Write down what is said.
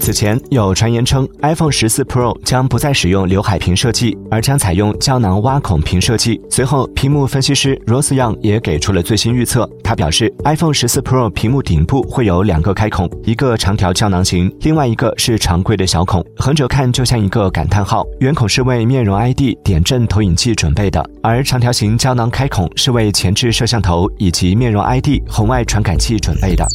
此前有传言称，iPhone 十四 Pro 将不再使用刘海屏设计，而将采用胶囊挖孔屏设计。随后，屏幕分析师 Rose Young 也给出了最新预测。他表示，iPhone 十四 Pro 屏幕顶部会有两个开孔，一个长条胶囊型，另外一个是常规的小孔，横着看就像一个感叹号。圆孔是为面容 ID 点阵投影器准备的，而长条形胶囊开孔是为前置摄像头以及面容 ID 红外传感器准备的。